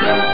you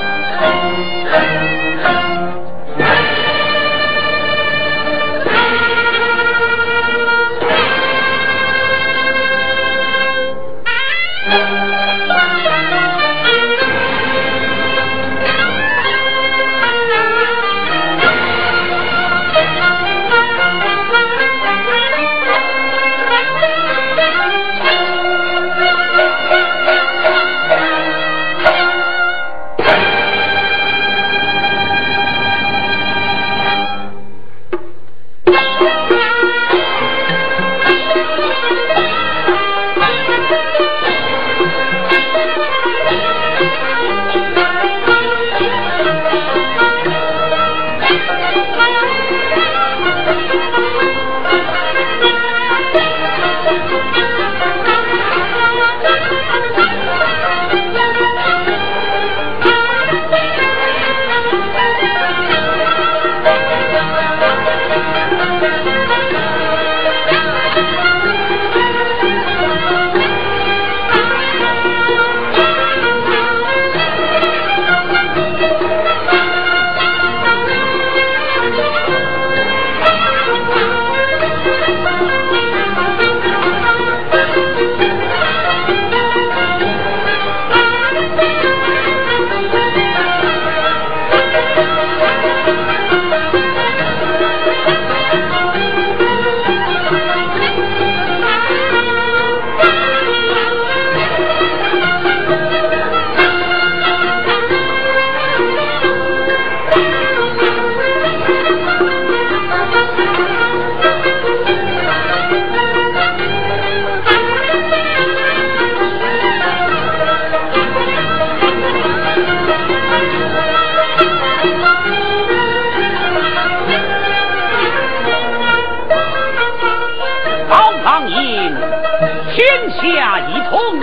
下一通，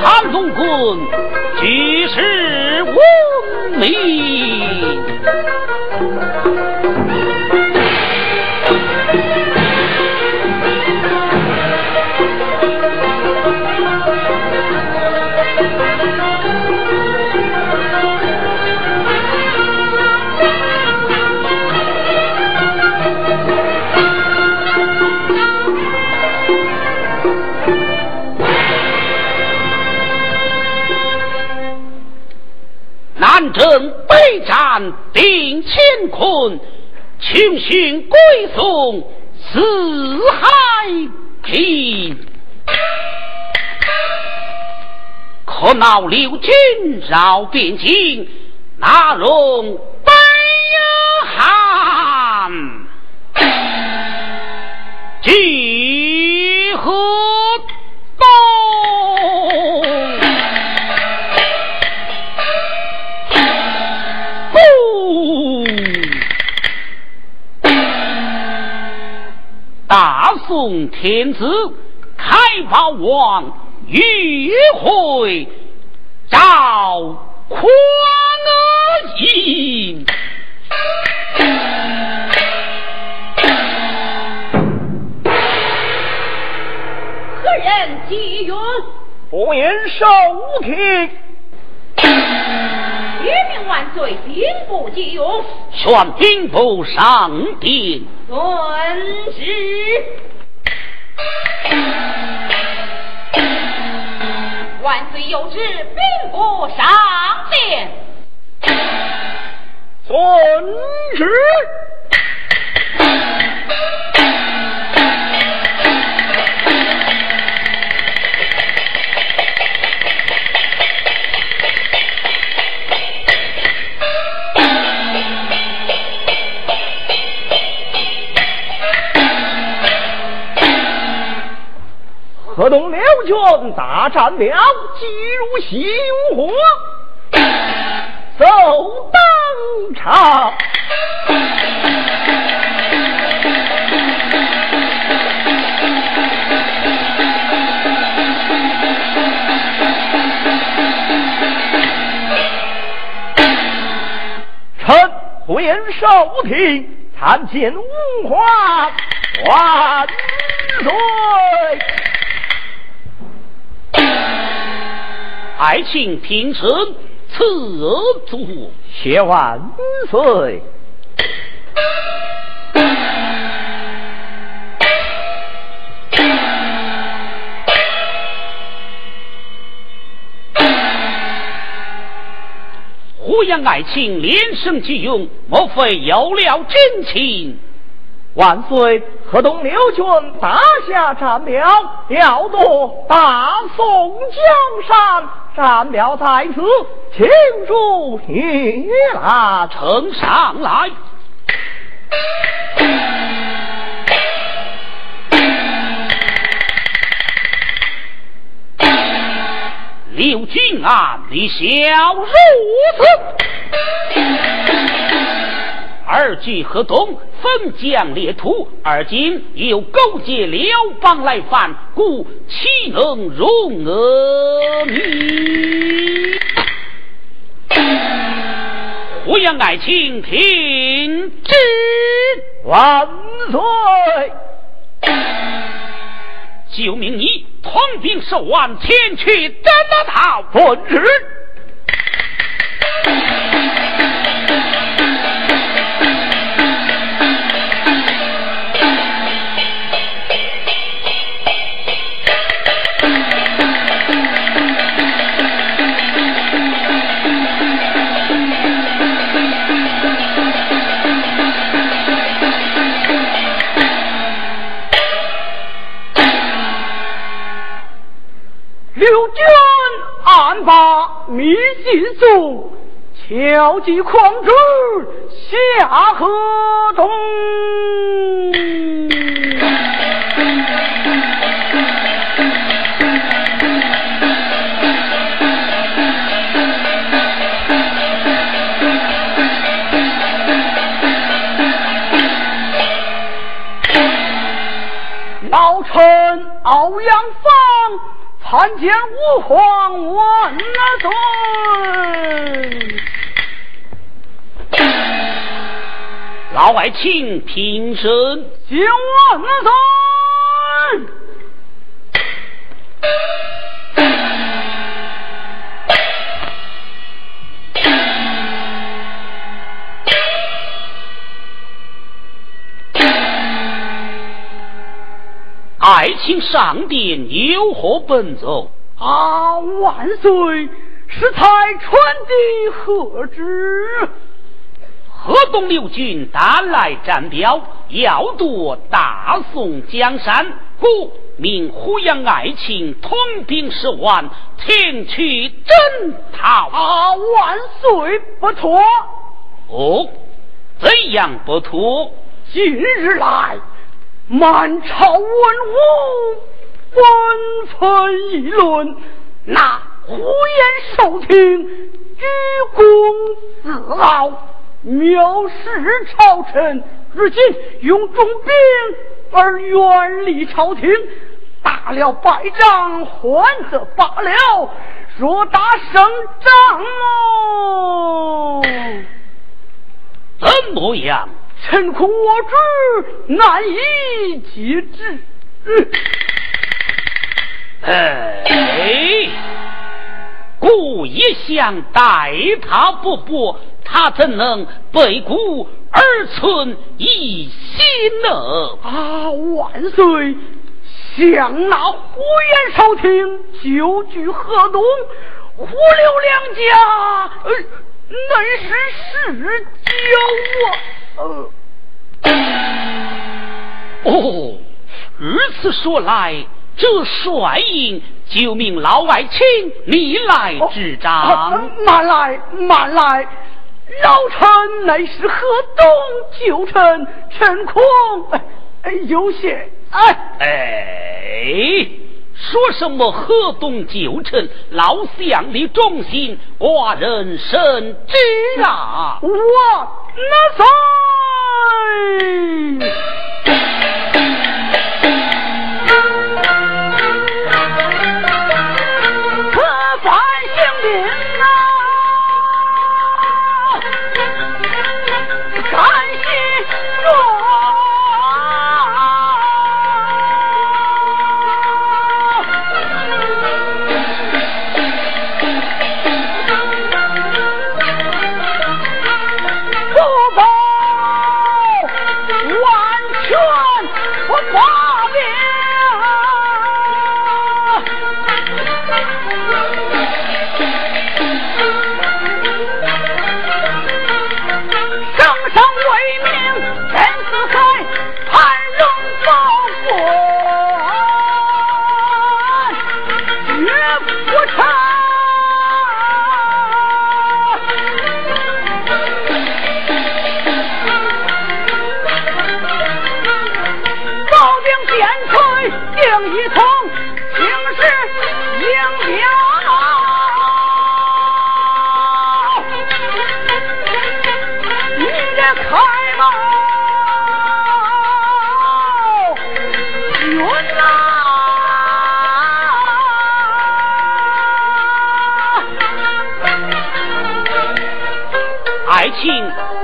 唐龙坤。正北战定乾坤，穷寻归宋四海平。可恼刘军绕边境，哪容大宋天子开宝王欲回赵匡胤，何人急云？不言受听。绝命万岁，兵部急用，宣兵部上殿。遵旨。万岁有旨，兵部上殿。遵旨。河东六军大战了，急如西涌火，走当场。臣回寿听参见吾皇万岁。爱卿平身，此足，谢万岁。胡杨爱卿连声急用，莫非有了真情？万岁！河东刘军大下战表，要夺大宋江山，战表在此，请主阅览。呈上来。刘君啊，你小如此，二据河东，分疆列土，而今又勾结刘邦来犯，故岂能容阿弥？胡杨爱卿，听之，万岁！就命你统兵十万前去斩了他。遵旨。刘军暗把密信送，敲击狂之下河东。老臣欧阳芳。参见吾皇万岁！老爱卿平身，谢万岁！爱卿上殿有何本奏？啊，万岁！是才传的贺旨。河东六军打来战表，要夺大宋江山，故命胡杨爱卿统兵十万前去征讨。啊，万岁不妥。哦，怎样不妥？今日来。满朝文武纷纷议论，那胡言受听，居功自傲，藐视朝臣。如今用重兵而远离朝廷，打了败仗还则罢了，若打胜仗哦，怎么样？臣恐我之难以节制。嗯哎，故一向待他不薄，他怎能背骨而存一心呢？啊，万岁！想那呼延朝廷久居河东，胡刘两家，呃，乃是世交啊。哦，如此说来，这帅印就命老外卿你来执掌。慢来，慢来，老臣乃是河东旧臣，臣恐有些哎哎，说什么河东旧臣，老相的忠心，寡人深知啊。我那在。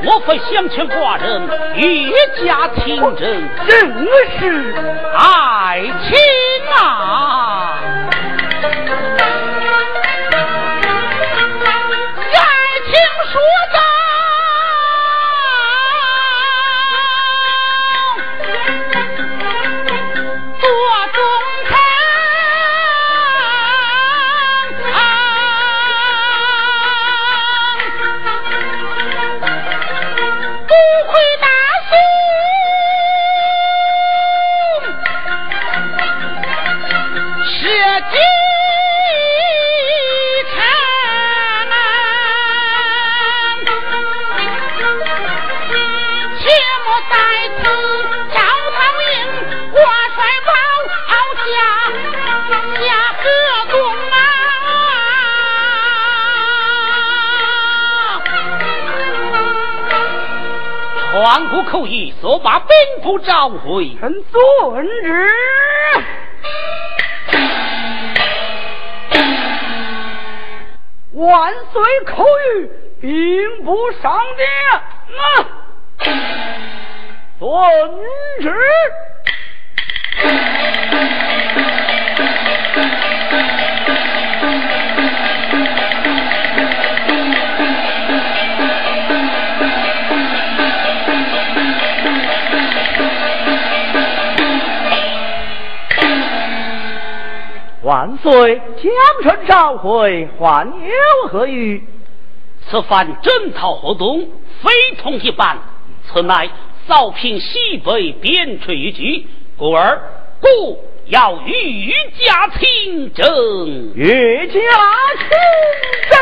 莫非乡亲寡人，一家亲真？正是爱卿啊！万古口谕，速把兵符召回。臣遵旨。万岁口谕，兵部上殿。啊遵旨。万岁，江城召回，还有何语？此番征讨活动非同一般，此乃扫平西北边陲一举，故而故要御驾亲征，御驾亲征。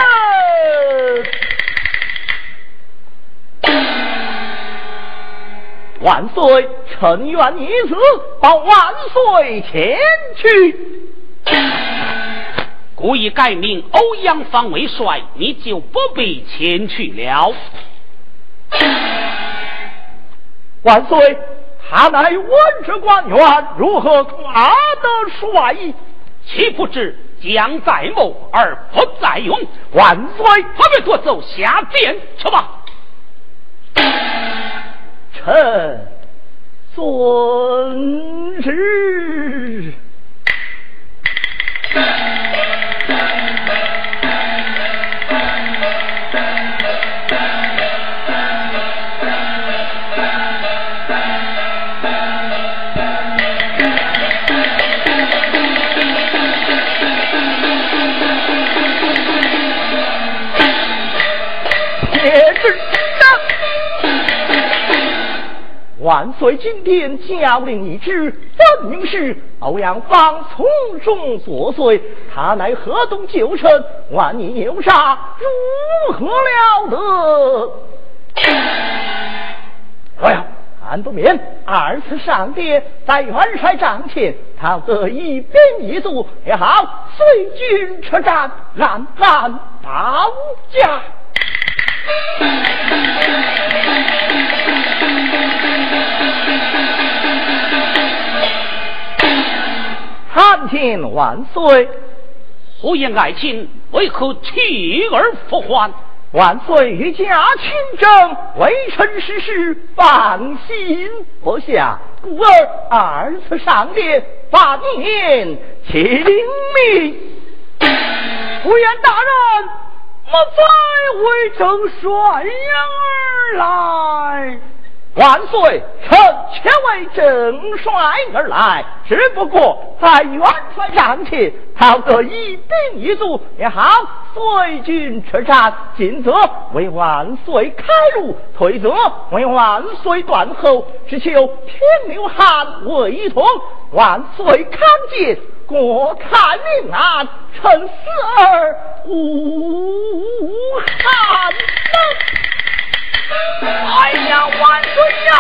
万岁，臣愿以此保万岁前去。故意改名欧阳方为帅，你就不必前去了。万岁，他乃文职官员，如何夸得帅？岂不知将在谋而不在用？万岁，何必夺走下殿去吧？臣遵旨。God. 万岁！今天教令一旨，分明是欧阳芳从中作祟。他乃河东旧臣，万年有杀，如何了得？哎呀，俺不免二次上殿，在元帅帐前，他得一兵一卒也好，随军出战，暗暗保驾。参天万岁！胡言爱卿为何弃而复还？万岁御驾亲征，微臣实事放心不下，故而二次上殿，把您请命。胡言大人，莫再为正帅阳而来。万岁，臣且为正帅而来，只不过在元帅帐前讨得一兵一卒也好，随军出战，进则为万岁开路，退则为万岁断后，只求天流汗未同，万岁康健，国泰民安，臣死而无憾。哎呀，万岁呀！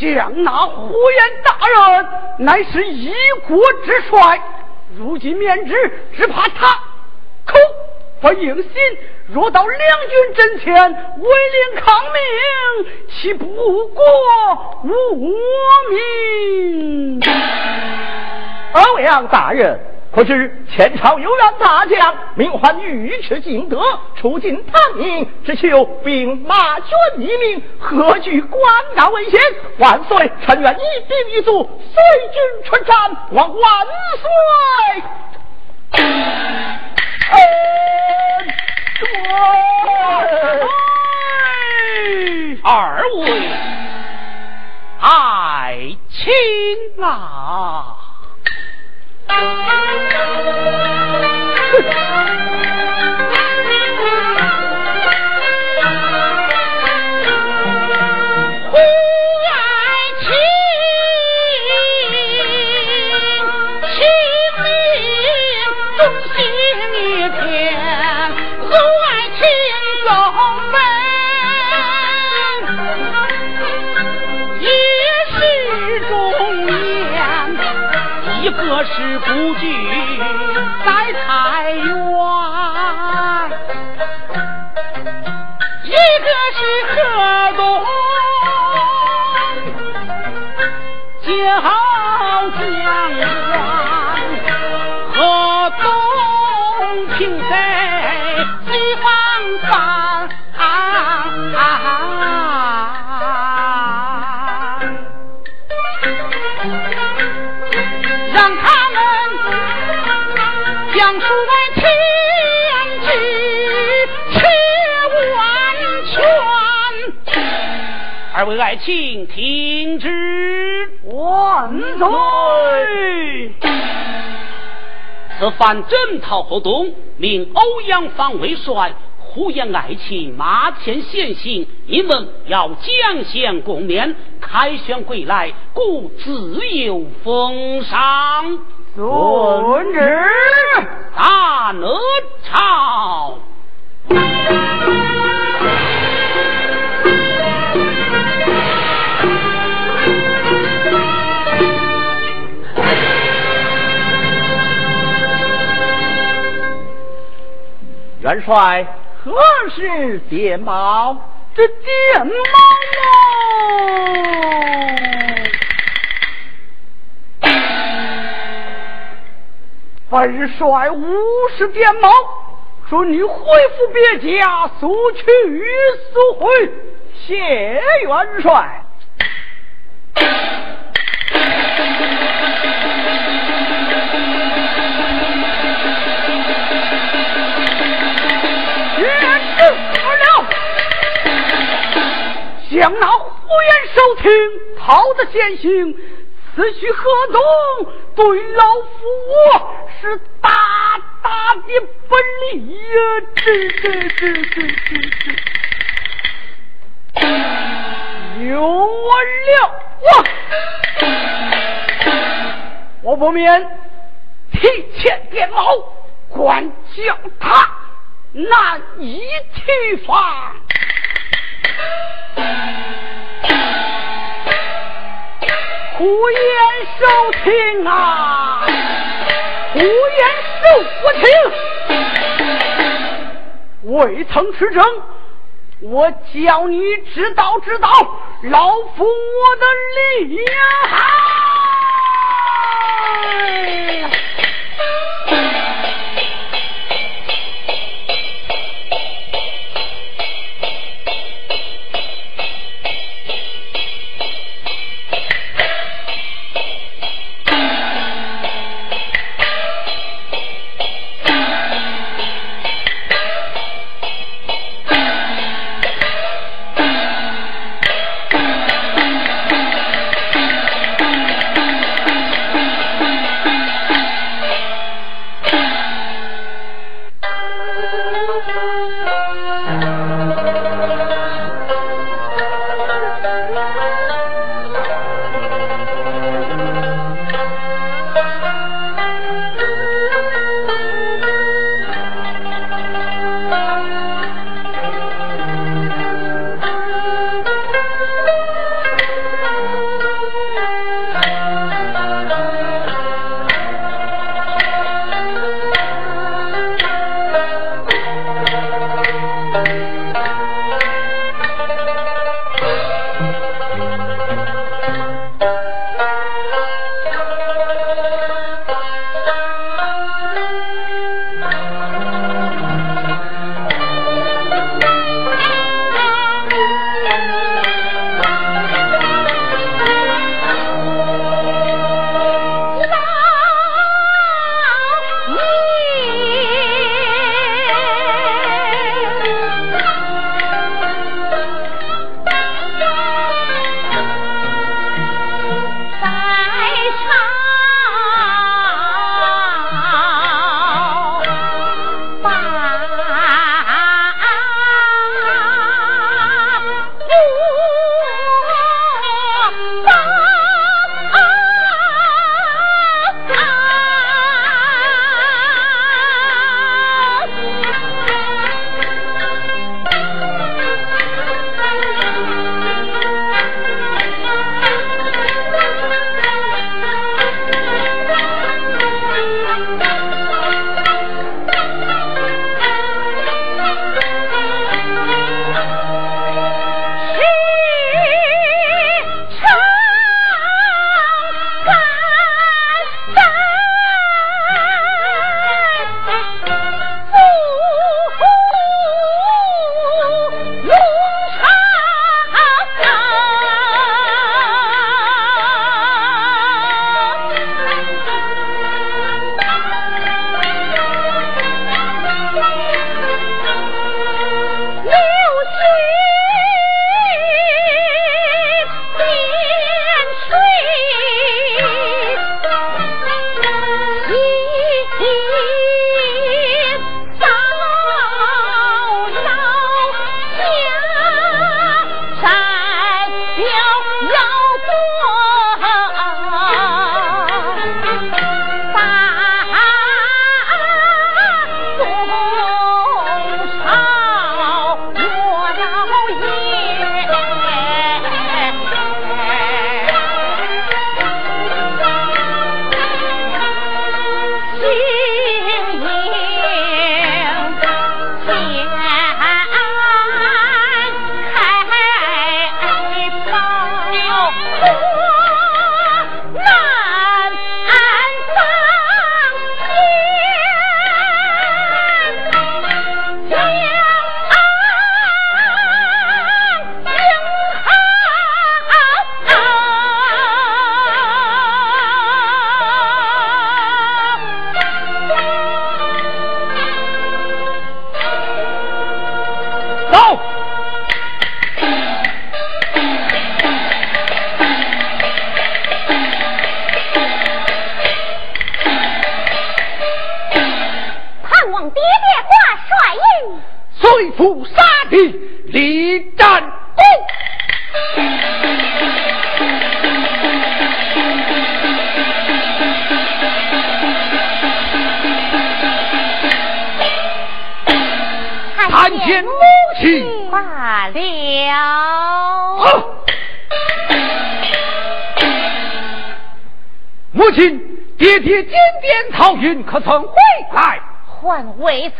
下将那呼延大人乃是一国之帅，如今免职，只怕他口不应心。若到两军阵前为令抗命，岂不过无名？二位大人。可知前朝有员大将，名唤尉迟敬德，出进唐营，只求兵马军一命，何惧官大危险？万岁，臣愿一兵一卒，随军出战，望万岁！二位爱卿啊！是 爱卿，听旨，万岁！此番征讨活动，命欧阳方为帅，呼延爱卿马前先行。你们要将相共勉，凯旋归来，故自有封赏。遵旨。大哪朝。元帅何时点毛？这点毛本帅无事点毛，准你恢复别家，速去速回。谢元帅。将那呼延守听讨得先行，此去河东，对老夫我是大大的不利呀！这这这这这这，有我了，我我不免提前点毛，管教他难以提防。胡言收听啊，胡言收不听，未曾持证，我教你知道知道老夫我的厉害。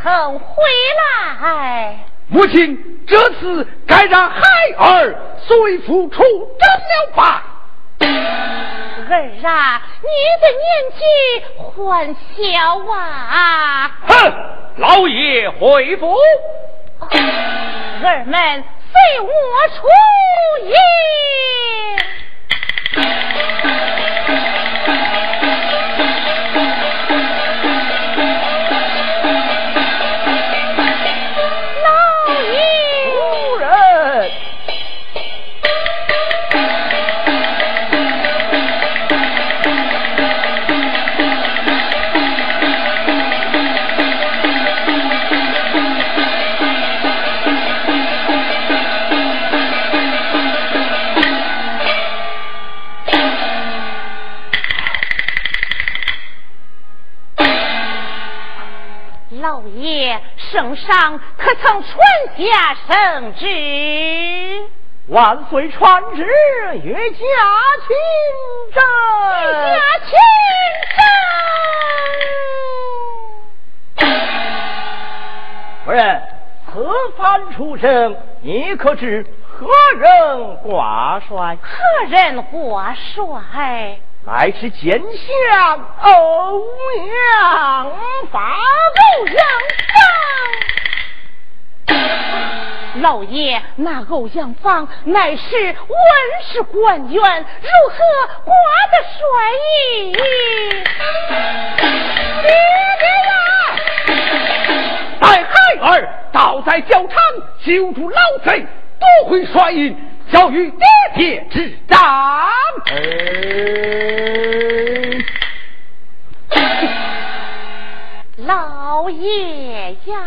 曾回来。母亲，这次该让孩儿随父出征了吧？儿啊，你的年纪还小啊！哼，老爷回府。儿们随我出营。圣旨？万岁传旨，岳家亲征。岳家亲征。夫人，此番出征，你可知何人挂帅？何人挂帅？乃是奸相欧阳发，欧阳方。老爷，那欧阳芳乃是文士官员，如何挂得帅印？爹爹呀！待孩儿倒在教场，揪住老贼，夺回帅印。交与爹爹之战，老爷呀！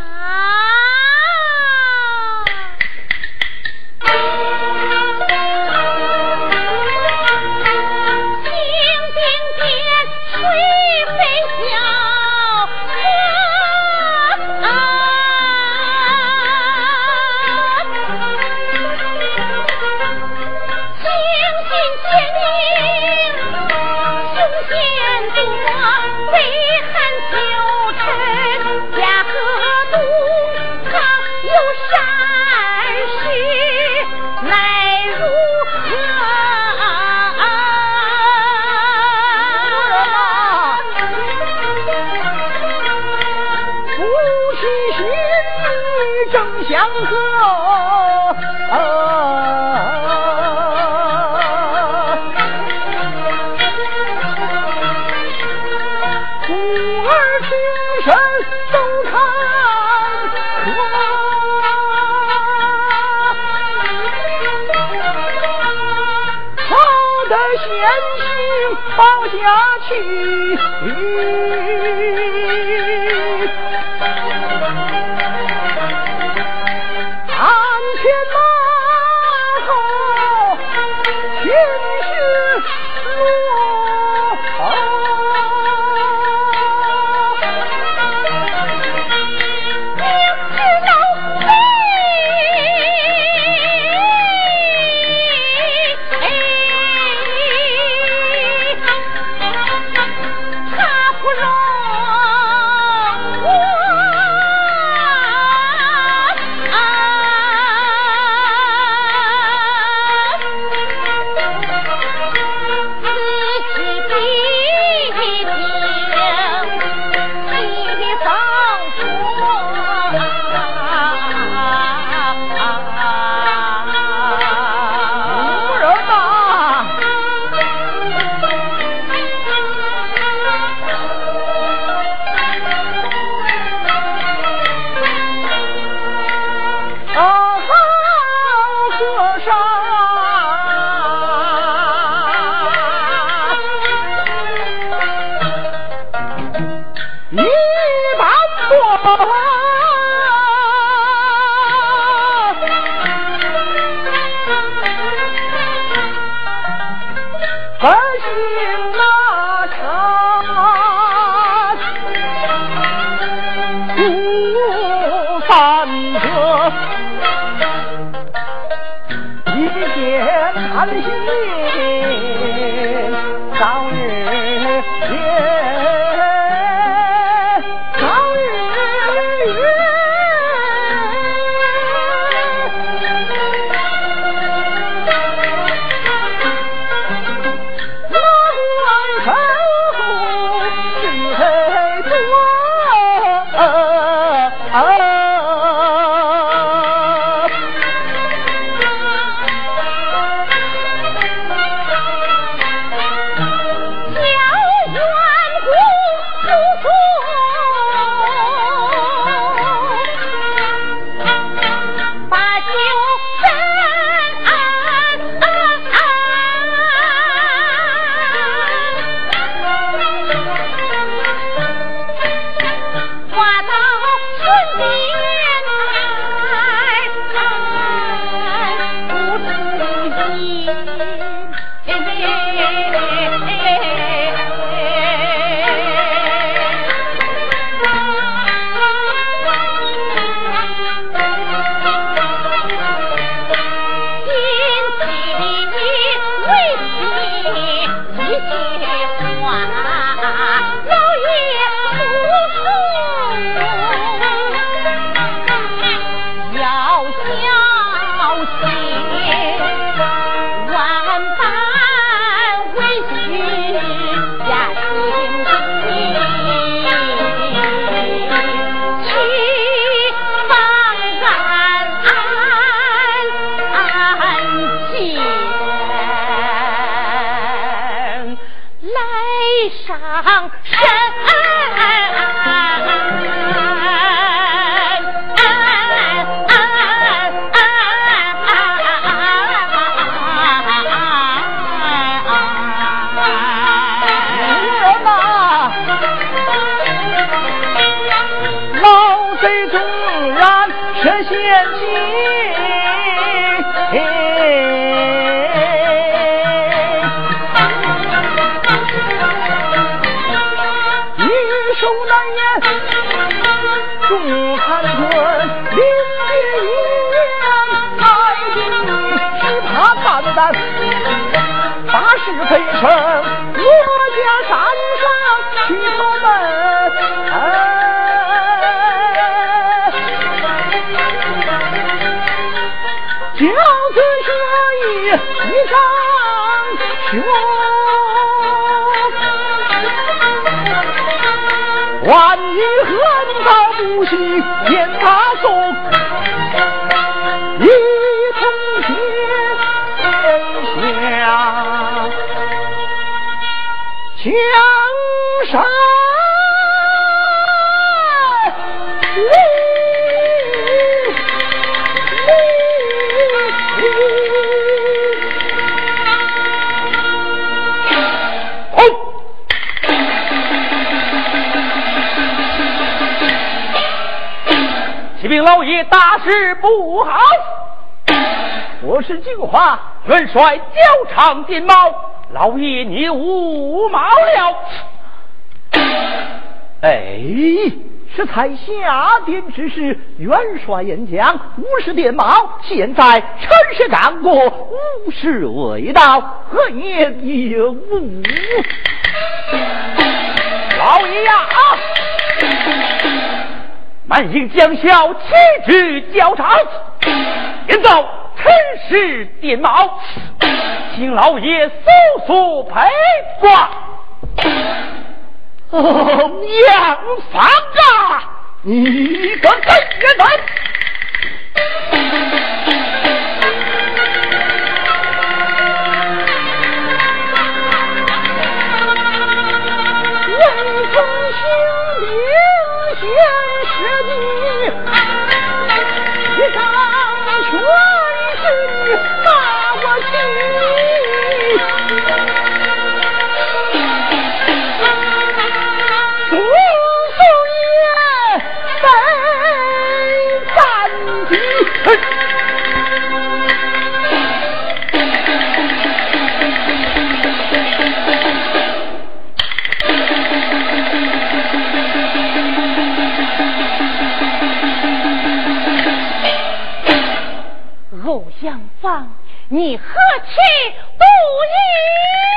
教子学艺一张学万一横刀不戏引大宋一统天下江山老爷大事不好！我是金华元帅交长电毛，老爷你误毛了。哎，是才下殿之时，元帅演讲，无事电毛。现在陈氏干过，无事未到，何言有误？老爷呀！满营将校齐至交场，演奏陈氏电卯，请老爷速速陪挂。杨方啊，你个贼人！入相房，你何其多。义！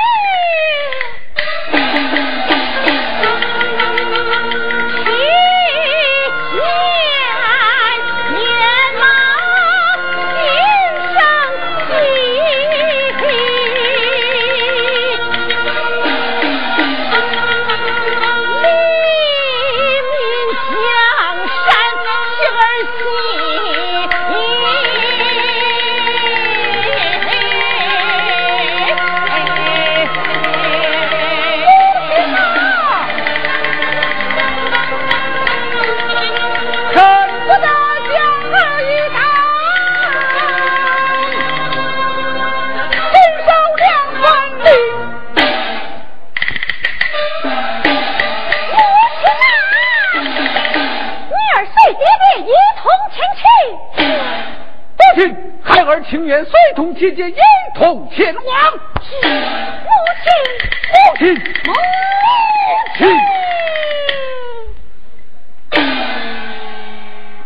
情愿随同姐姐一同前往。母亲，母亲，母亲，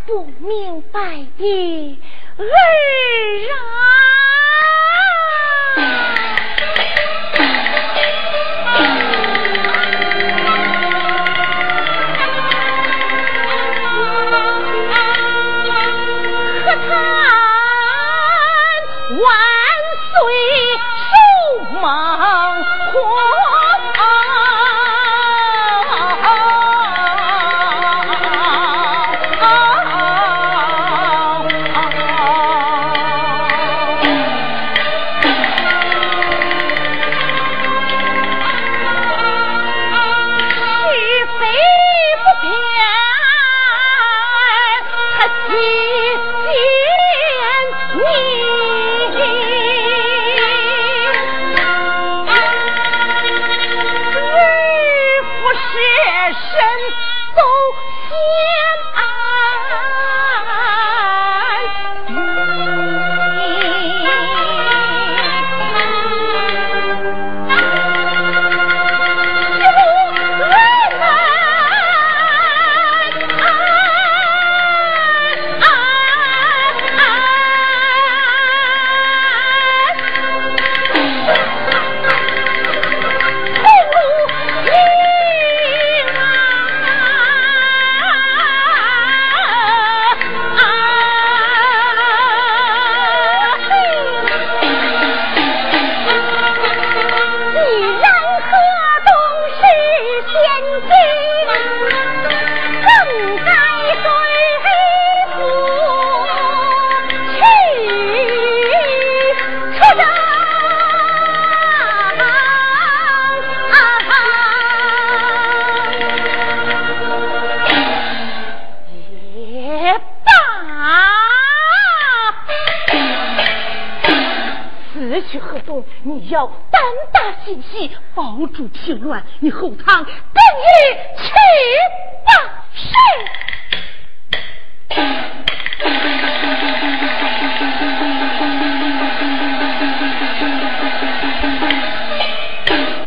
不明白的儿啊！你后堂等你去吧，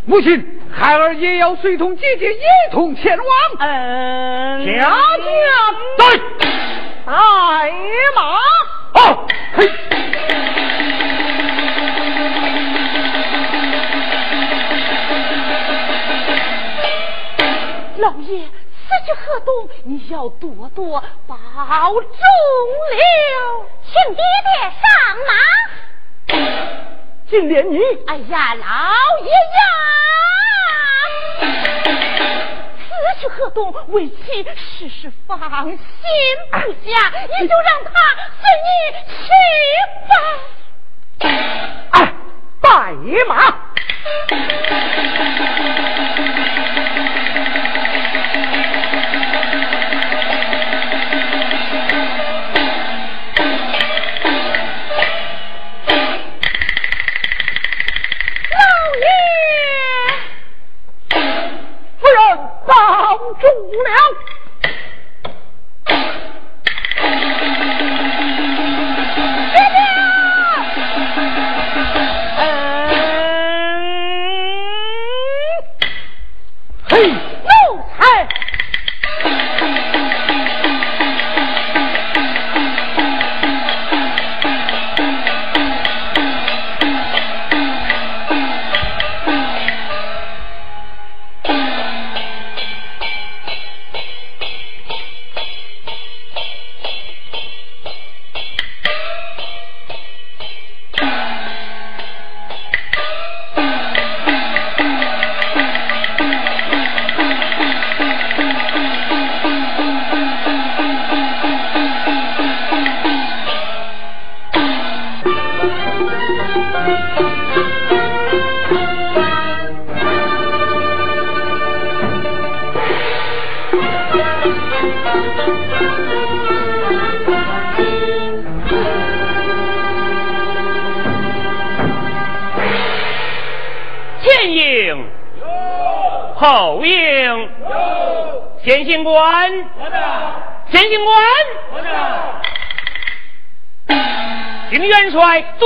母亲，孩儿也要随同姐姐一同前往。嗯，家家对，带马。好，嘿。老爷，此去河东，你要多多保重了。请爹爹上马。金莲你，哎呀，老爷呀，此去河东，为妻事事放心不下，你就让他随你去吧。哎，拜马。扛住了！嘿，奴才。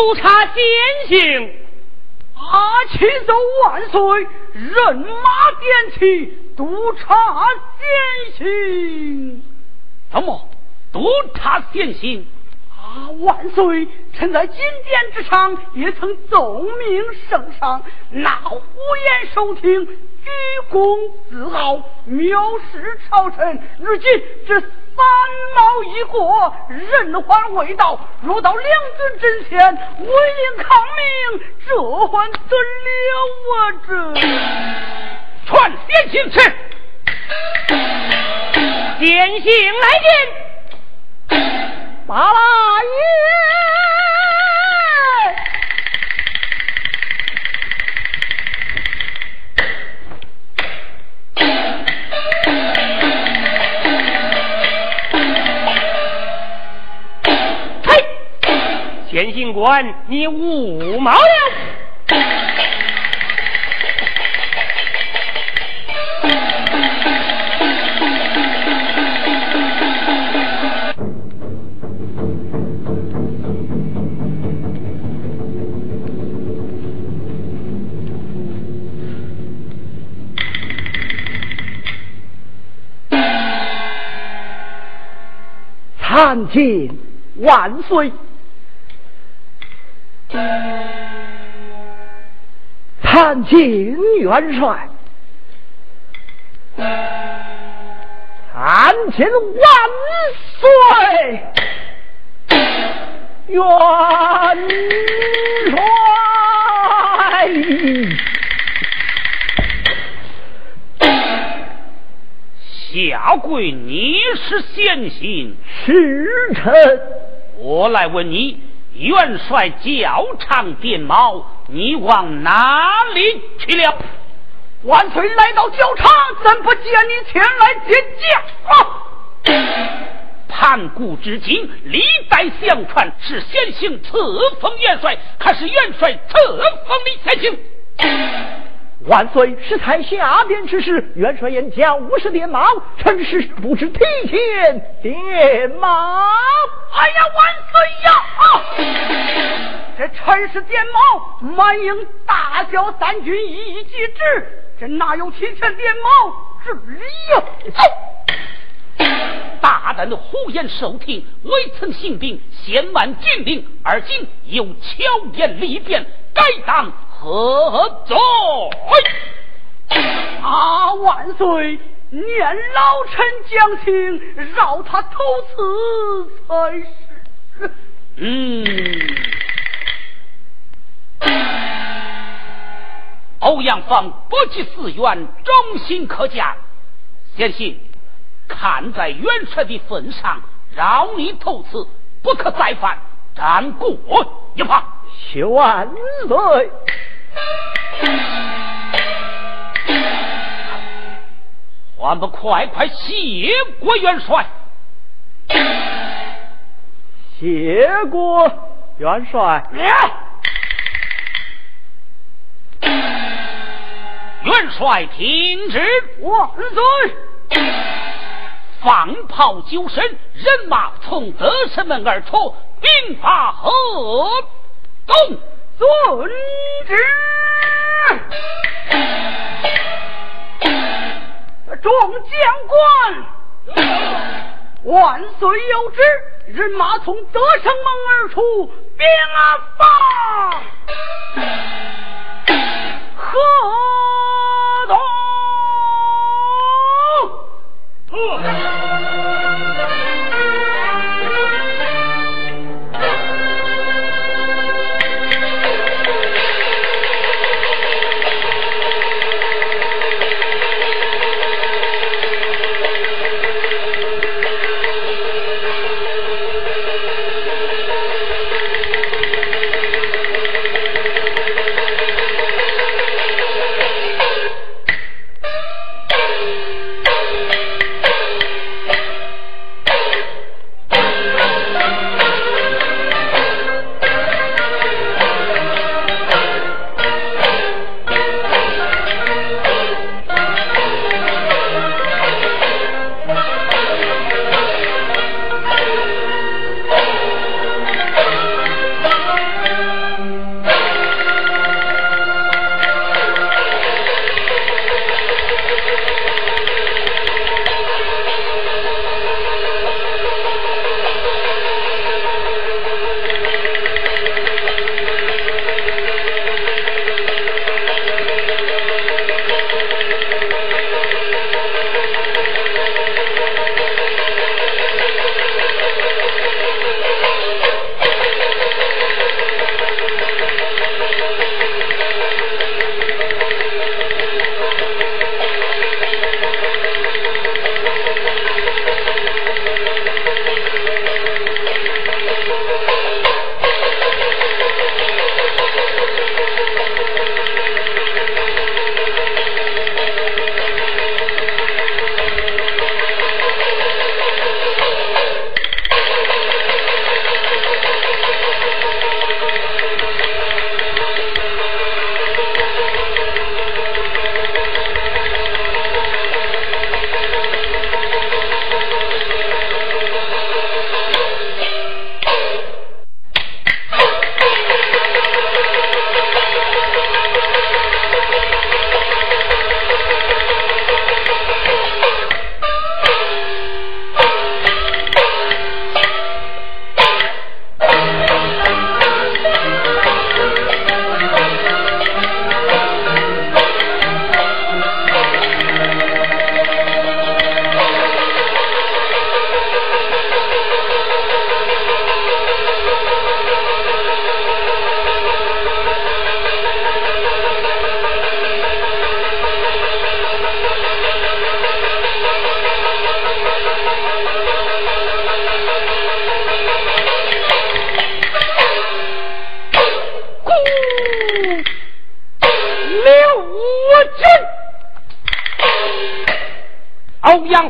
督察先行。阿启奏万岁，人马点齐，督察先行。怎么？督察先行？啊！万岁，臣在金殿之上也曾奏明圣上，那胡言收听，居功自傲，藐视朝臣。如今这三毛一过，人还未到，若到两军阵前，我应抗命，这还得了啊？这传点行去，点行来见。八老爷，先行官，你五毛了。参见万岁！参见元帅！参见万岁！元帅！下跪，你是先行，使臣。我来问你，元帅脚长点卯，你往哪里去了？万岁来到教场，怎不见你前来接驾？盘古至今，历代相传是先行赐封元帅，还是元帅赐封你先行。万岁！是才下边之事，元帅言教五十点卯，臣是不知提前点卯。哎呀，万岁呀！这臣是点卯，满营大小三军一一击之，这哪有提前点卯之理呀？大胆的胡言受听，未曾行兵，先万军令，而今又巧言离变，该当。何罪？啊！万岁，念老臣讲情，饶他偷辞才是。嗯。欧阳锋不及四员，忠心可嘉。先行，看在元帅的份上，饶你投辞，不可再犯，斩过一旁。万岁！还不快快谢过元帅！谢过元帅！元帅听旨，万岁！放炮九声，人马从德胜门而出，兵发河东。遵旨，众将官，万岁有旨，人马从德胜门而出，兵发河东。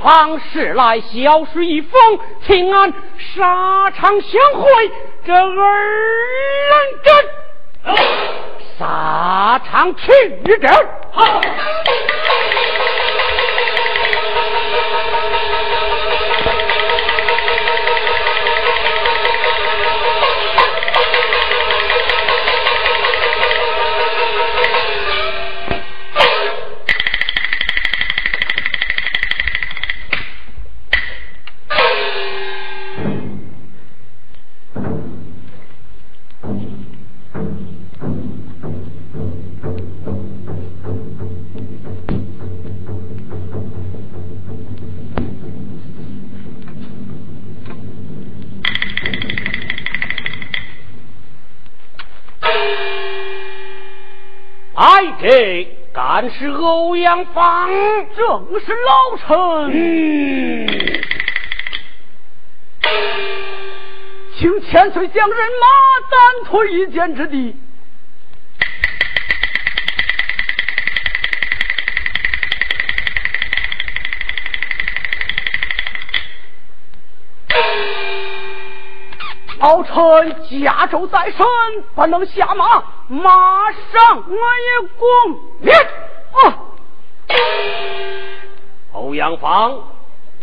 欧阳芳是来小事一封，请俺沙场相会，这儿认真，沙场去阵。好。哎，敢是欧阳芳，正是老臣。嗯，请千岁将人马暂退一箭之地。老臣家州在身，不能下马，马上我也光面。啊！欧阳芳，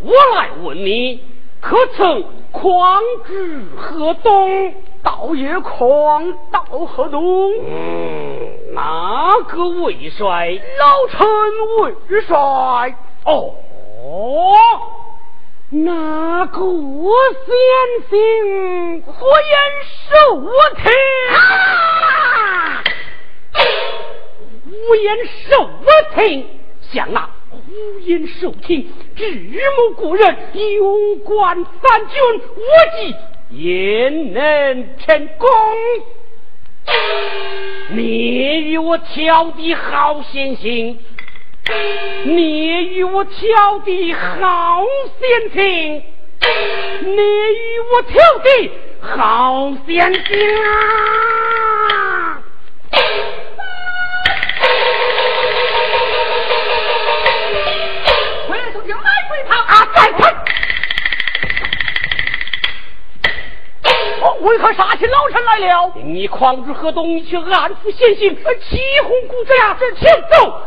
我来问你，可曾匡至河东？倒也匡到河东？嗯，哪个为帅？老臣为帅。哦。那个先行火焰受听，火焰受听，像那火焰受听，智谋过人，勇冠三军，我计焉能成功？你与我挑的好先行。你与我挑的好先情，你与我挑的好先情啊！回来收听来回跑啊！再快！哦，为何杀起老臣来了？你狂之河东，你去安抚先行，起哄鼓子呀！前走，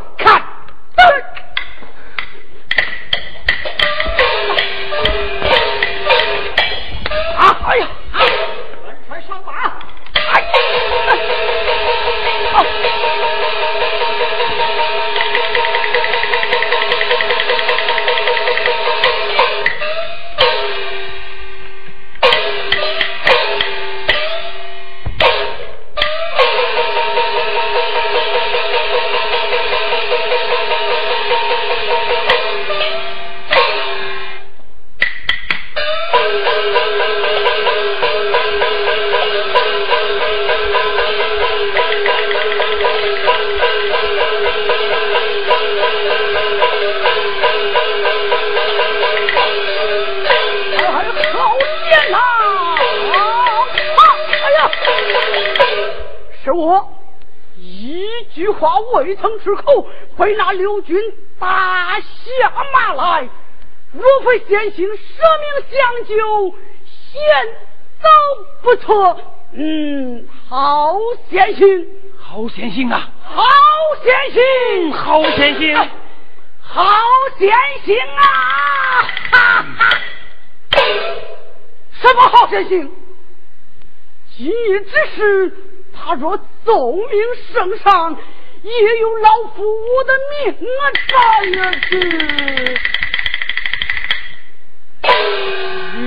话未曾出口，被那刘军打下马来。若非先行舍命相救，险走不错。嗯，好先行，好先行啊！好先行，好先行，好先行啊！哈哈，什么好先行？今日之事。他若奏明圣上，也有老夫我的命啊！在此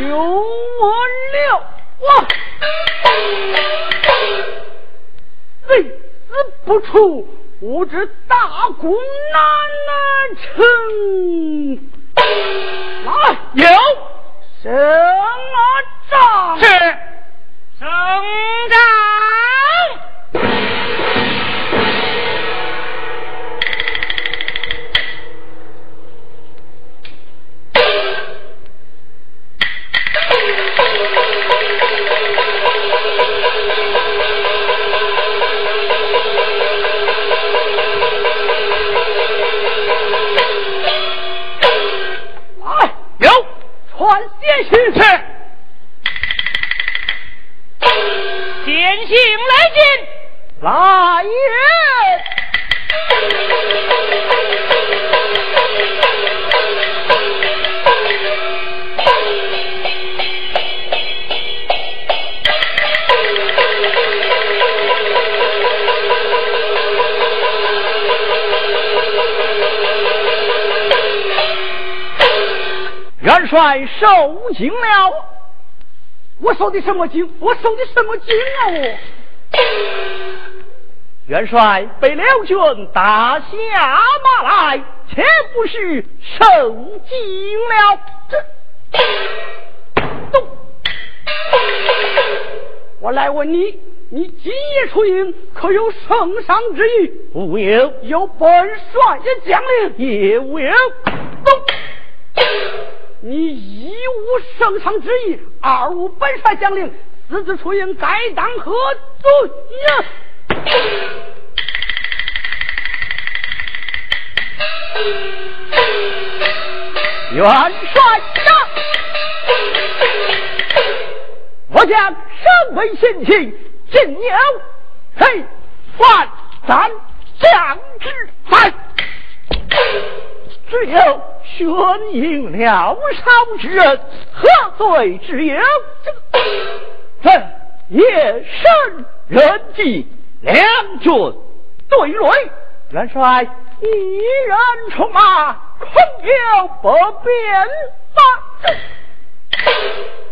有我了，我为死不出，我这大功难成。来，有升帐是来，有。传殿训去，点醒来见，来人。元帅受惊了，我受的什么惊？我受的什么惊啊！我元帅被辽军打下马来，岂不是受惊了？这，动！我来问你，你今夜出营，可有圣上之意？无有。有本帅的将领？也无有。动！你一无圣上之意，二无本帅将令，私自出营，该当何罪呀？元帅呀！我将上位先秦，进鸟嘿，万斩将之犯，只有悬引了少之人，何罪之有？这夜深 人静，两军对垒，元帅一人出马，恐有不便吧？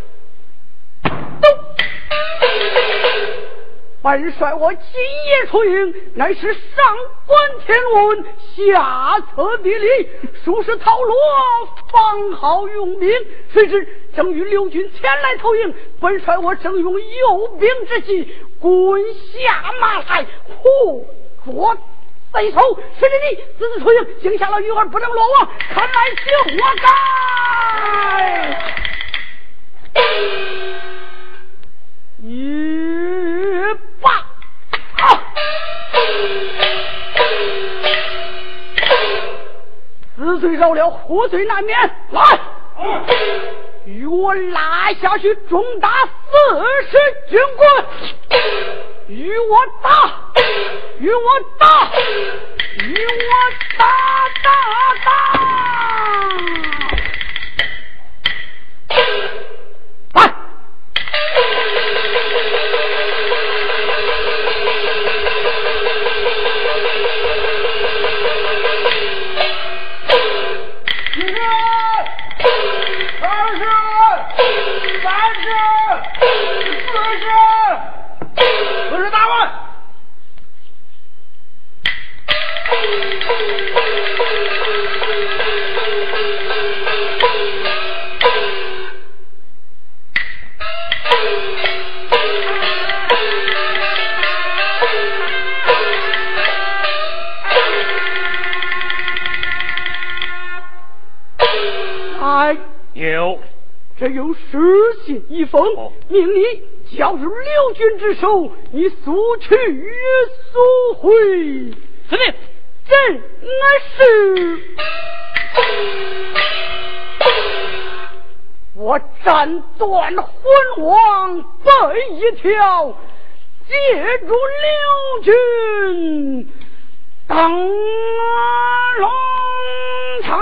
本帅我今夜出营，乃是上观天文，下测地理，熟识套罗，方好用兵。谁知正与刘军前来投营，本帅我正用诱兵之计，滚下马来，护捉贼首。谁知你私自出营，惊吓了鱼儿，不能落网，看来是活该。一把啊！死罪饶了，活罪难免。来，与我拉下去，重打四十军棍。与我打，与我打，与我打打打！奉，命你交入刘军之手，你速去约速回。司令，朕那是。我斩断昏王背一条，接住刘军，当龙朝。